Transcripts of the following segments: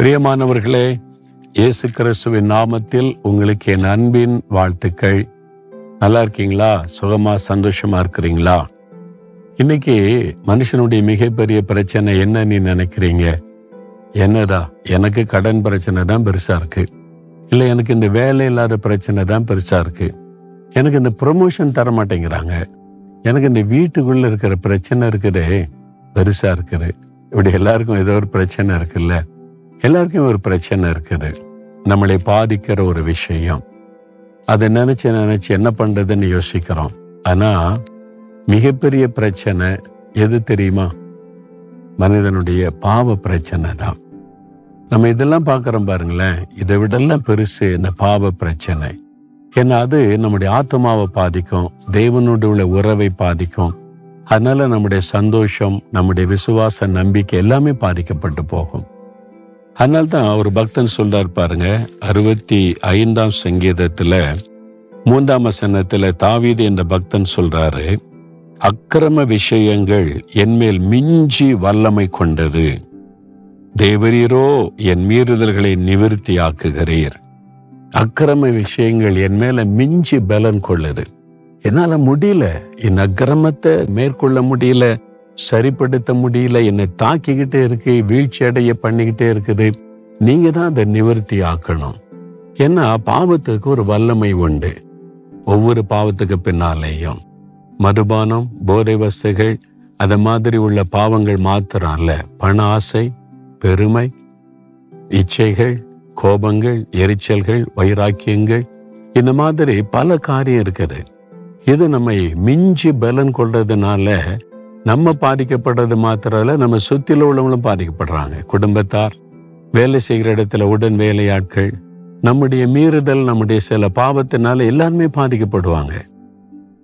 பிரியமானவர்களே இயேசு கிறிஸ்துவின் நாமத்தில் உங்களுக்கு என் அன்பின் வாழ்த்துக்கள். நல்லா இருக்கீங்களா? சுகமா சந்தோஷமா இருக்கிறீங்களா? இன்னைக்கு மனுஷனுடைய மிகப்பெரிய பிரச்சனை என்ன நீ நினைக்கிறீங்க? என்னதா? எனக்கு கடன் பிரச்சனை தான் பெருசா இருக்கு. இல்லை எனக்கு இந்த வேலை இல்லாத பிரச்சனை தான் பெருசா இருக்கு. எனக்கு இந்த ப்ரொமோஷன் தர மாட்டேங்கிறாங்க எனக்கு இந்த வீட்டுக்குள்ள இருக்கிற பிரச்சனை இருக்குதே. பெருசா இருக்குது. இப்படி எல்லாருக்கும் ஏதோ ஒரு பிரச்சனை இருக்குல்ல? எல்லாருக்கும் ஒரு பிரச்சனை இருக்குது. நம்மளை பாதிக்கிற ஒரு விஷயம். அதை நினைச்சு நினைச்சு என்ன பண்றதுன்னு யோசிக்கிறோம். ஆனா மிகப்பெரிய பிரச்சனை எது தெரியுமா? மனிதனுடைய பாவ பிரச்சனை தான். நம்ம இதெல்லாம் பார்க்குறோம் பாருங்களேன். இதை விடெல்லாம் பெருசு இந்த பாவ பிரச்சனை. ஏன்னா அது நம்முடைய ஆத்மாவை பாதிக்கும். தேவனுடைய உள்ள உறவை பாதிக்கும். அதனால நம்முடைய சந்தோஷம் நம்முடைய விசுவாச நம்பிக்கை எல்லாமே பாதிக்கப்பட்டு போகும். அதனால தான் ஒரு பக்தன் சொல்றார் பாருங்க அறுபத்தி ஐந்தாம் சங்கீதத்துல மூன்றாம் வசனத்துல தாவீது என்ற பக்தன் சொல்றாரு அக்கிரம விஷயங்கள் என்மேல் மிஞ்சி வல்லமை கொண்டது. தேவரீரோ என் மீறுதல்களை நிவிருத்தியாக்குகிறீர் அக்கிரம விஷயங்கள் என் மேல மிஞ்சி பலன் கொள்ளுது. என்னால முடியல. என் அக்கிரமத்தை மேற்கொள்ள முடியல. சரிப்படுத்த முடியல. என்னை தாக்கிக்கிட்டே இருக்கு வீழ்ச்சி அடைய பண்ணிக்கிட்டே இருக்குது. நீங்க தான் அதை நிவர்த்தி ஆக்கணும். ஏன்னா பாவத்துக்கு ஒரு வல்லமை உண்டு. ஒவ்வொரு பாவத்துக்கு பின்னாலேயும். மதுபானம் போதை வசதிகள் அது மாதிரி உள்ள பாவங்கள் மாத்திரம் அல்ல பண ஆசை பெருமை இச்சைகள் கோபங்கள் எரிச்சல்கள் வைராக்கியங்கள் இந்த மாதிரி பல காரியம் இருக்குது. இது நம்மை மிஞ்சி பலன் கொள்றதுனால நம்ம பாதிக்கப்படுறது மாத்திரம் நம்ம சுத்தில உள்ளவங்களும் பாதிக்கப்படுறாங்க. குடும்பத்தார் வேலை செய்கிற இடத்துல உடன் வேலையாட்கள் நம்முடைய மீறுதல் நம்முடைய சில பாவத்தினால எல்லாருமே பாதிக்கப்படுவாங்க.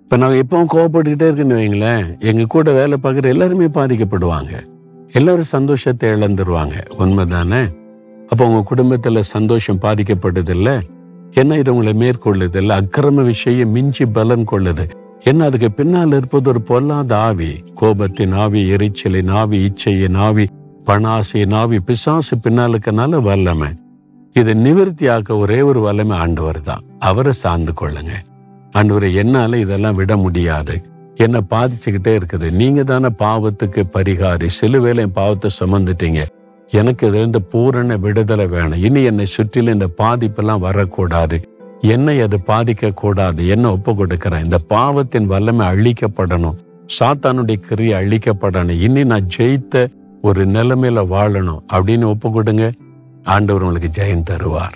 இப்ப நான் எப்பவும் கோவப்பட்டுக்கிட்டே இருக்குன்னு வைங்களேன் எங்க கூட வேலை பார்க்குற எல்லாருமே பாதிக்கப்படுவாங்க. எல்லாரும் சந்தோஷத்தை இழந்துருவாங்க. உண்மைதானே? அப்போ உங்க குடும்பத்துல சந்தோஷம் பாதிக்கப்படுதில்ல என்ன இது உங்களை மேற்கொள்ளுதில்ல அக்கிரம விஷயம் மிஞ்சி பலன் கொள்ளுது. என்ன அதுக்கு பின்னால் இருப்பது ஒரு பொல்லாத ஆவி. கோபத்தின் ஆவி எரிச்சலின் ஆவி இச்சையின் ஆவி பணாசையின் ஆவி பிசாசு பின்னாலுக்கனால வல்லமை. இதை நிவர்த்தியாக்க ஒரே ஒரு வல்லமை ஆண்டவர் தான். அவரை சார்ந்து கொள்ளுங்க. ஆண்டவரை என்னால இதெல்லாம் விட முடியாது. என்ன பாதிச்சுக்கிட்டே இருக்குது. நீங்க தானே பாவத்துக்கு பரிகாரி. சிலுவேல என் பாவத்தை சுமந்துட்டீங்க. எனக்கு இதுல இருந்து பூரண விடுதலை வேணும். இனி என்னை சுற்றிலும் இந்த பாதிப்பெல்லாம் வரக்கூடாது. என்னை அது பாதிக்க கூடாது என்ன ஒப்பு கொடுக்கிறேன் இந்த பாவத்தின் வல்லமை அழிக்கப்படணும். சாத்தானுடைய கிரியை அழிக்கப்படணும். இனி நான் ஜெயித்த ஒரு நிலைமையில வாழணும். அப்படின்னு ஒப்பு கொடுங்க ஆண்டவர் உங்களுக்கு ஜெயம் தருவார்.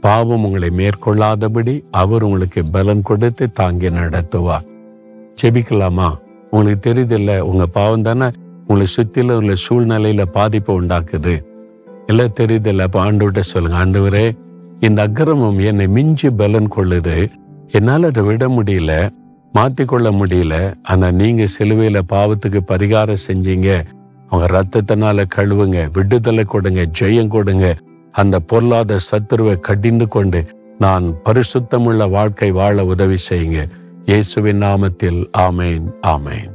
பாவம் உங்களை மேற்கொள்ளாதபடி அவர் உங்களுக்கு பலன் கொடுத்து தாங்கி நடத்துவார். செபிக்கலாமா உங்களுக்கு தெரியுதில்ல உங்க பாவம் தானே உங்களை சுத்தில உள்ள சூழ்நிலையில பாதிப்பை உண்டாக்குது. எல்லாம் தெரியுதில்ல அப்ப ஆண்டவர்கிட்ட சொல்லுங்க. ஆண்டவரே இந்த அக்கிரமம் என்னை மிஞ்சி பலன் கொள்ளுது. என்னால அதை விட முடியல மாற்றிக்கொள்ள முடியல. ஆனால் நீங்க சிலுவையில பாவத்துக்கு பரிகாரம் செஞ்சீங்க. உங்க ரத்தத்தினால கழுவுங்க விடுதலை கொடுங்க ஜெயம் கொடுங்க. அந்த பொருளாத சத்துருவை கடிந்து கொண்டு நான் பரிசுத்தமுள்ள வாழ்க்கை வாழ உதவி செய்யுங்க. இயேசுவின் நாமத்தில் ஆமேன் ஆமேன்.